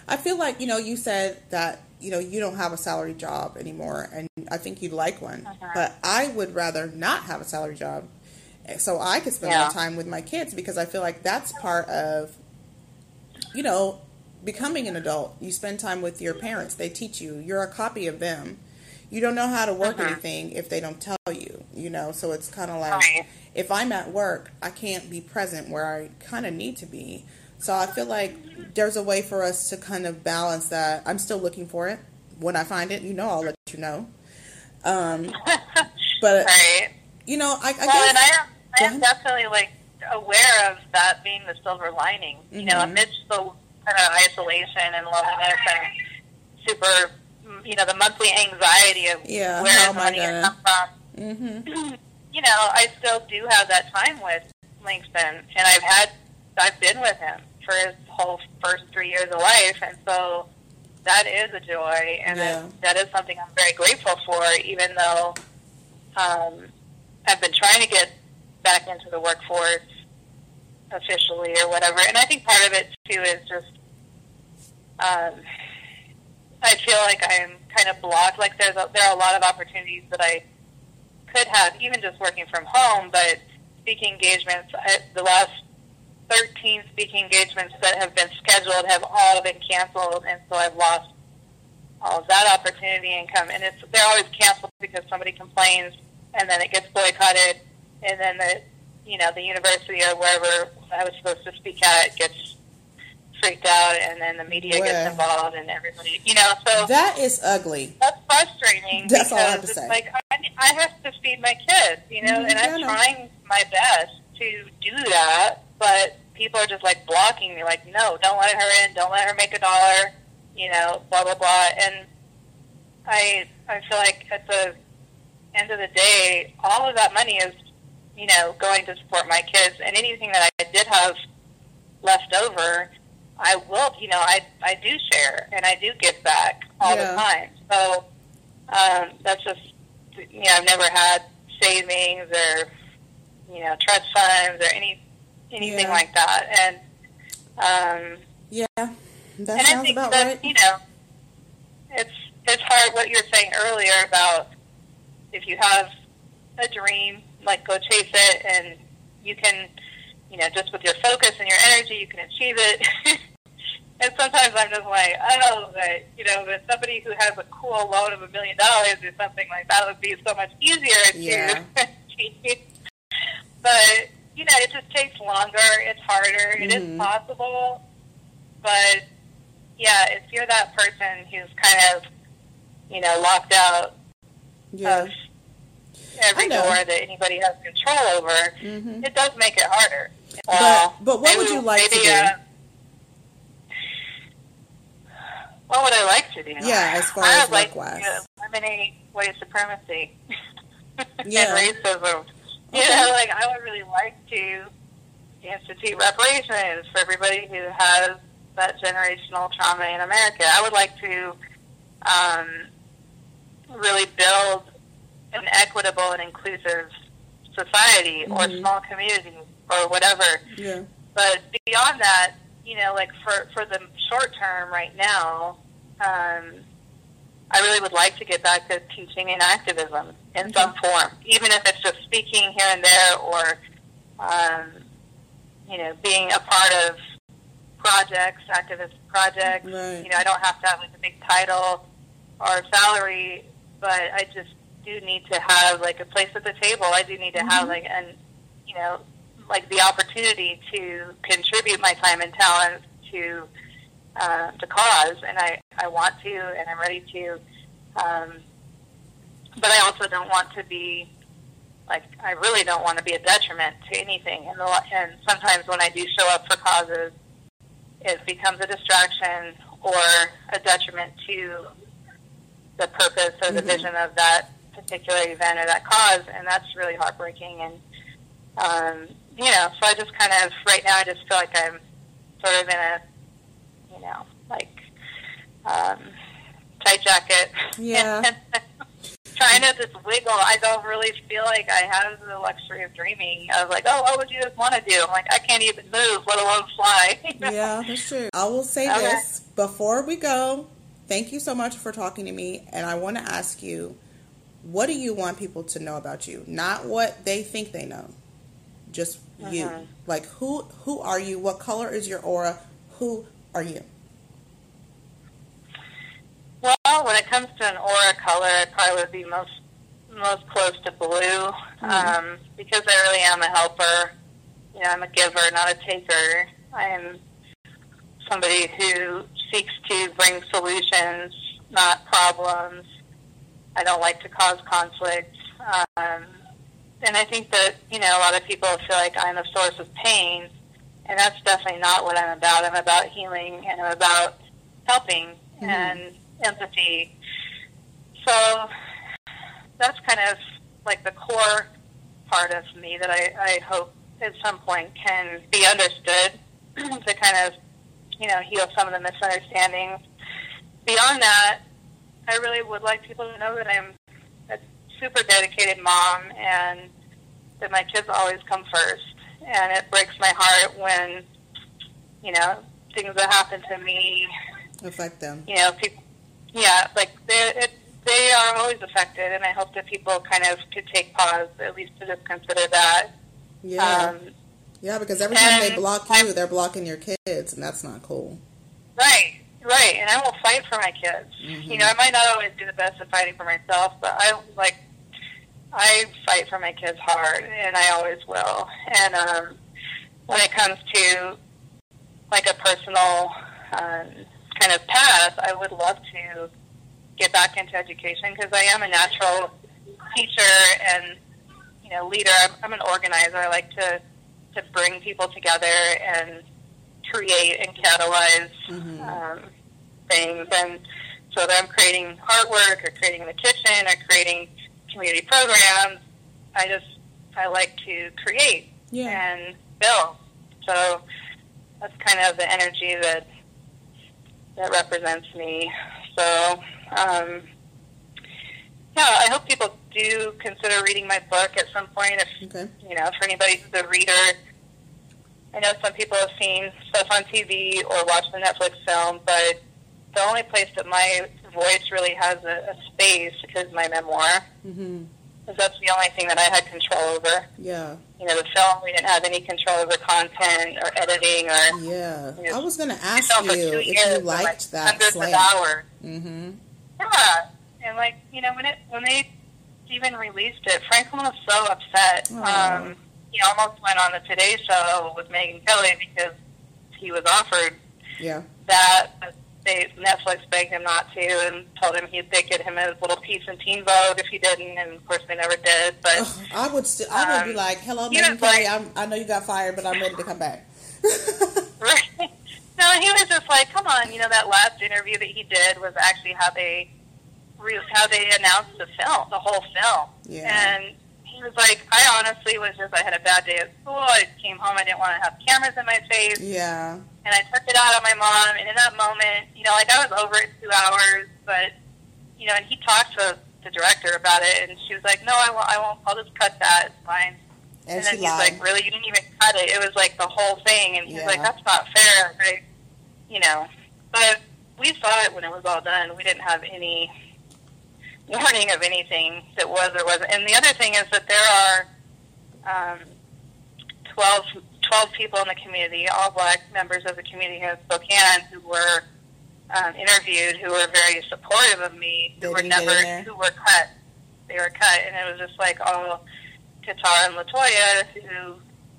I feel like, you know, you said that, you know, you don't have a salary job anymore and I think you'd like one. Uh-huh. But I would rather not have a salary job so I could spend Yeah. more time with my kids because I feel like that's part of you know, becoming an adult. You spend time with your parents. They teach you. You're a copy of them. You don't know how to work Uh-huh. anything if they don't tell you, you know. So it's kind of like Right. if I'm at work, I can't be present where I kind of need to be. So I feel like there's a way for us to kind of balance that. I'm still looking for it. When I find it, you know, I'll let you know. Um, but right? you know, I, I well, guess am, I am definitely like aware of that being the silver lining. You know, Mhm. amidst the kind of isolation and loneliness and super, you know, the monthly anxiety of Yeah, where oh money goodness. come from. you know, I still do have that time with Langston, and I've had, I've been with him for his whole first three years of life, and so that is a joy, and Yeah. that, that is something I'm very grateful for, even though um, I've been trying to get back into the workforce officially or whatever. And I think part of it too is just um, I feel like I'm kind of blocked. Like there's a, there are a lot of opportunities that I could have, even just working from home. But speaking engagements, I, the last 13 speaking engagements that have been scheduled have all been canceled, and so I've lost all of that opportunity income. And it's they're always canceled because somebody complains, and then it gets boycotted, and then the you know the university or wherever I was supposed to speak at gets freaked out, and then the media Well. gets involved, and everybody you know so that is ugly. that's frustrating That's all I have to say. like I, I have to feed my kids, you know, Mhm, and I'm trying my best to do that, but people are just like blocking me, like, no, don't let her in, don't let her make a dollar, you know, blah blah blah, and I I feel like at the end of the day, all of that money is, you know, going to support my kids, and anything that I did have left over, I will, you know, I I do share and I do give back all Yeah. the time. So um, that's just, you know, I've never had savings or, you know, trust funds or any anything Yeah. like that, and um, Yeah, that and I think that right. you know, it's it's hard what you were saying earlier about if you have a dream, like go chase it, and you can, you know, just with your focus and your energy, you can achieve it. and sometimes I'm just like, oh, but you know, but somebody who has a cool loan of a million dollars or something like that would be so much easier Yeah. to achieve. But you know, it just takes longer. It's harder. It is Mhm. possible, but yeah, if you're that person who's kind of, you know, locked out Yeah, of every door that anybody has control over, Mhm. it does make it harder. But- Uh, but what would you like to do? uh, what would I like to do? Yeah, as far I as would like work-wise. to eliminate white supremacy Yeah. and racism. You Okay. know, like I would really like to institute reparations for everybody who has that generational trauma in America. I would like to um, really build an equitable and inclusive society or Mhm. small community or whatever. Yeah. But beyond that, you know, like for for the short term right now, um, I really would like to get back to teaching and activism in some form, even if it's just speaking here and there or, um, you know, being a part of projects, activist projects. Right. You know, I don't have to have like a big title or salary, but I just do need to have like a place at the table. I do need to have Mhm. like an, you know, like the opportunity to contribute my time and talent to uh, the cause, and I I want to, and I'm ready to. Um, but I also don't want to be like I really don't want to be a detriment to anything. And, the, and sometimes when I do show up for causes, it becomes a distraction or a detriment to the purpose or the Mhm. vision of that particular event or that cause, and that's really heartbreaking. And um, you know, so I just kind of right now I just feel like I'm sort of in a you know like um, tight jacket. Yeah. Trying to just wiggle. I don't really feel like I have the luxury of dreaming I was like, oh, what would you just want to do? I'm like, I can't even move, let alone fly. Yeah, that's true. I will say Okay. this before we go. Thank you so much for talking to me. And I want to ask you, what do you want people to know about you? Not what they think they know. Just you. Mhm. Like who who are you? What color is your aura? Who are you? Well, when it comes to an aura color, I probably would be most most close to blue um, because I really am a helper. You know, I'm a giver, not a taker. I am somebody who seeks to bring solutions, not problems. I don't like to cause conflict. Um, and I think that, you know, a lot of people feel like I'm a source of pain, and that's definitely not what I'm about. I'm about healing, and I'm about helping and empathy. So that's kind of like the core part of me that I, I hope at some point can be understood to kind of, you know, heal some of the misunderstandings. Beyond that, I really would like people to know that I'm a super dedicated mom and that my kids always come first. And it breaks my heart when, you know, things that happen to me Affect them. you know, people, yeah, like they it, they are always affected, and I hope that people kind of could take pause at least to just consider that. Yeah. Um, yeah, because every time they block you, they're blocking your kids, and that's not cool. right, right, and I will fight for my kids. You know, I might not always do the best at fighting for myself, but I like I fight for my kids hard, and I always will. And um, when it comes to like a personal um, kind of path, I would love to get back into education because I am a natural teacher and you know leader. I'm, I'm an organizer. I like to to bring people together and create and catalyze Mhm. um, things. And so that I'm creating artwork or creating in the kitchen or creating community programs. I just I like to create Yeah. and build. So that's kind of the energy that that represents me. So um, yeah, I hope people do consider reading my book at some point. If Okay. you know, for anybody who's a reader, I know some people have seen stuff on TV or watched the Netflix film, but the only place that my voice really has a, a space is my memoir, Mhm. because that's the only thing that I had control over Yeah. you know, the film, we didn't have any control over content or editing or Yeah. Yes. I was going to ask you if you for, like, liked that hundreds slant. of hours. Mhm. Yeah, and like you know, when it when they even released it, Franklin was so upset. Aw. Um, he almost went on the Today Show with Megyn Kelly because he was offered Yeah. that. They Netflix begged him not to and told him he'd they'd get him his little piece in Teen Vogue if he didn't, and of course they never did. But Ugh, I would still, I would be Um, like, "Hello, Megyn Kelly. like- I'm, I know you got fired, but I'm ready to come back." right, no, he was just like, come on, you know, that last interview that he did was actually how they how they announced the film, the whole film, Yeah. and. Was like, I honestly was just, I had a bad day at school. I came home, I didn't want to have cameras in my face. yeah, and I took it out on my mom. And in that moment, you know, like I was over it two hours, but you know, and he talked to the director about it, and she was like, "No, I won't. I won't. I'll just cut that. It's fine." and, And, then he's lied. like, "Really? You didn't even cut it? It was like the whole thing." And he's Yeah. like, "That's not fair, right?" You know, but we saw it when it was all done. We didn't have any warning of anything that was or wasn't. And the other thing is that there are um, 12, 12 people in the community, all black members of the community in Spokane, who were um, interviewed, who were very supportive of me, who were never, who were cut. They were cut, and it was just like all Kitara and Latoya, who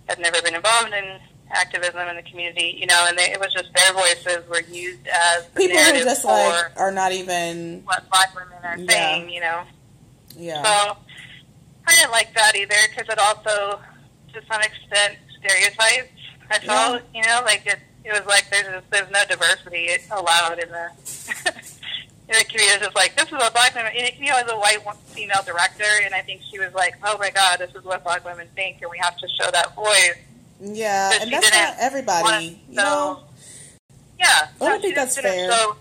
had never been involved in activism in the community, you know, and they, it was just their voices were used as the people who just like are not even. what black women are Yeah. saying, you know. Yeah, So I didn't like that either because it also, to some extent, stereotypes. I felt, you know, like it. It was like there's just, there's no diversity allowed in the in the community. It's just like this is what black women. and, You know, as a white female director, and I think she was like, "Oh my God, this is what black women think, and we have to show that voice." Yeah, and that's didn't everybody. want- you know, Yeah, I don't think that's fair. show,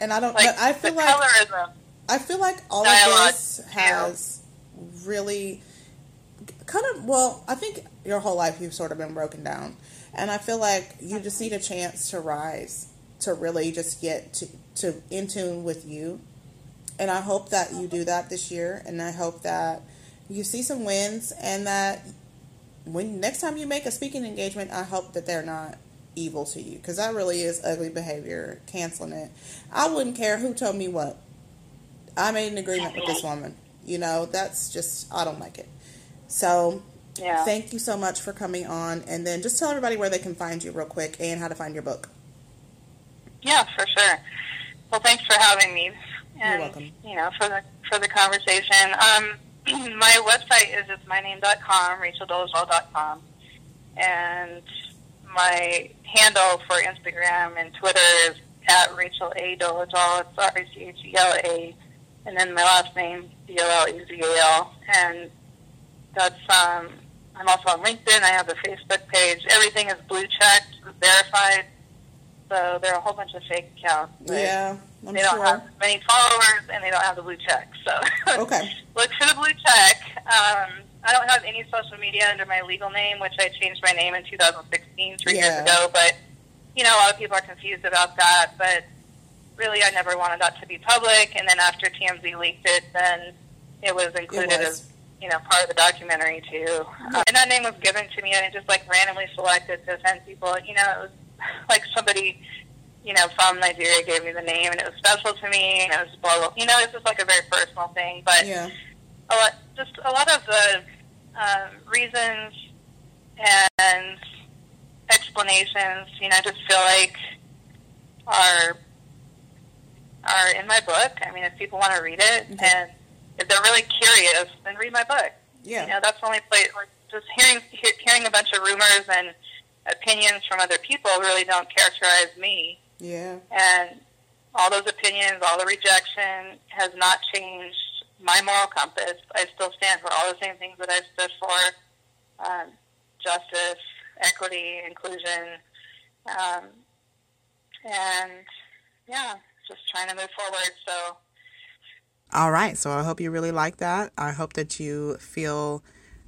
and I don't. like but I feel like colorism. I feel like all dialogue, of this has really kind of well, I think your whole life you've sort of been broken down. And I feel like you just need a chance to rise, to really just get to, to in tune with you. And I hope that you do that this year and I hope that you see some wins and that when next time you make a speaking engagement, I hope that they're not evil to you because that really is ugly behavior, canceling it. I wouldn't care who told me what. I made an agreement with this woman. You know, that's just, I don't like it. So, Yeah. thank you so much for coming on. And then just tell everybody where they can find you real quick and how to find your book. Yeah, for sure. Well, thanks for having me. And, You're welcome. You know, for the for the conversation. Um, my website is just myname.com, racheldolezal.com, and my handle for Instagram and Twitter is at Rachel A Dolezal. It's R C H E L A, and then my last name D O L E Z A L, and that's um. I'm also on LinkedIn. I have a Facebook page. Everything is blue checked, verified. So there are a whole bunch of fake accounts. Yeah, I'm they don't sure. have many followers and they don't have the blue check. So Okay. look for the blue check. Um, I don't have any social media under my legal name, which I changed my name in 2016, three Yeah. years ago. But you know, a lot of people are confused about that. But really, I never wanted that to be public. And then after TMZ leaked it, then it was included was. as you know part of the documentary too. Um, and that name was given to me, and it just like randomly selected to send people. You know, it was like somebody you know, from Nigeria gave me the name, and it was special to me, and it was blah, blah, you know, it's just like a very personal thing. But Yeah. a lot, just a lot of the um, reasons and explanations, you know, I just feel like are are in my book. I mean, if people want to read it, Okay. and if they're really curious, then read my book. Yeah. You know, that's the only place. Like, just hearing hearing a bunch of rumors and opinions from other people really don't characterize me. Yeah. And all those opinions, all the rejection has not changed my moral compass. I still stand for all the same things that I've stood for um, justice, equity, inclusion. Um, and yeah, just trying to move forward. So All right. So I hope you really like that. I hope that you feel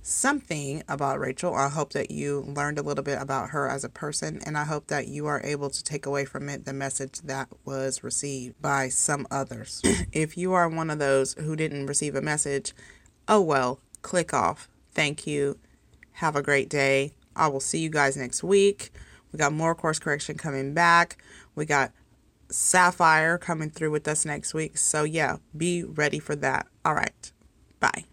something about Rachel. I hope that you learned a little bit about her as a person. And I hope that you are able to take away from it the message that was received by some others. if you are one of those who didn't receive a message, oh well, click off. Thank you. Have a great day. I will see you guys next week. We got more course correction coming back. We got Sapphire coming through with us next week. So, yeah, be ready for that. All right. Bye.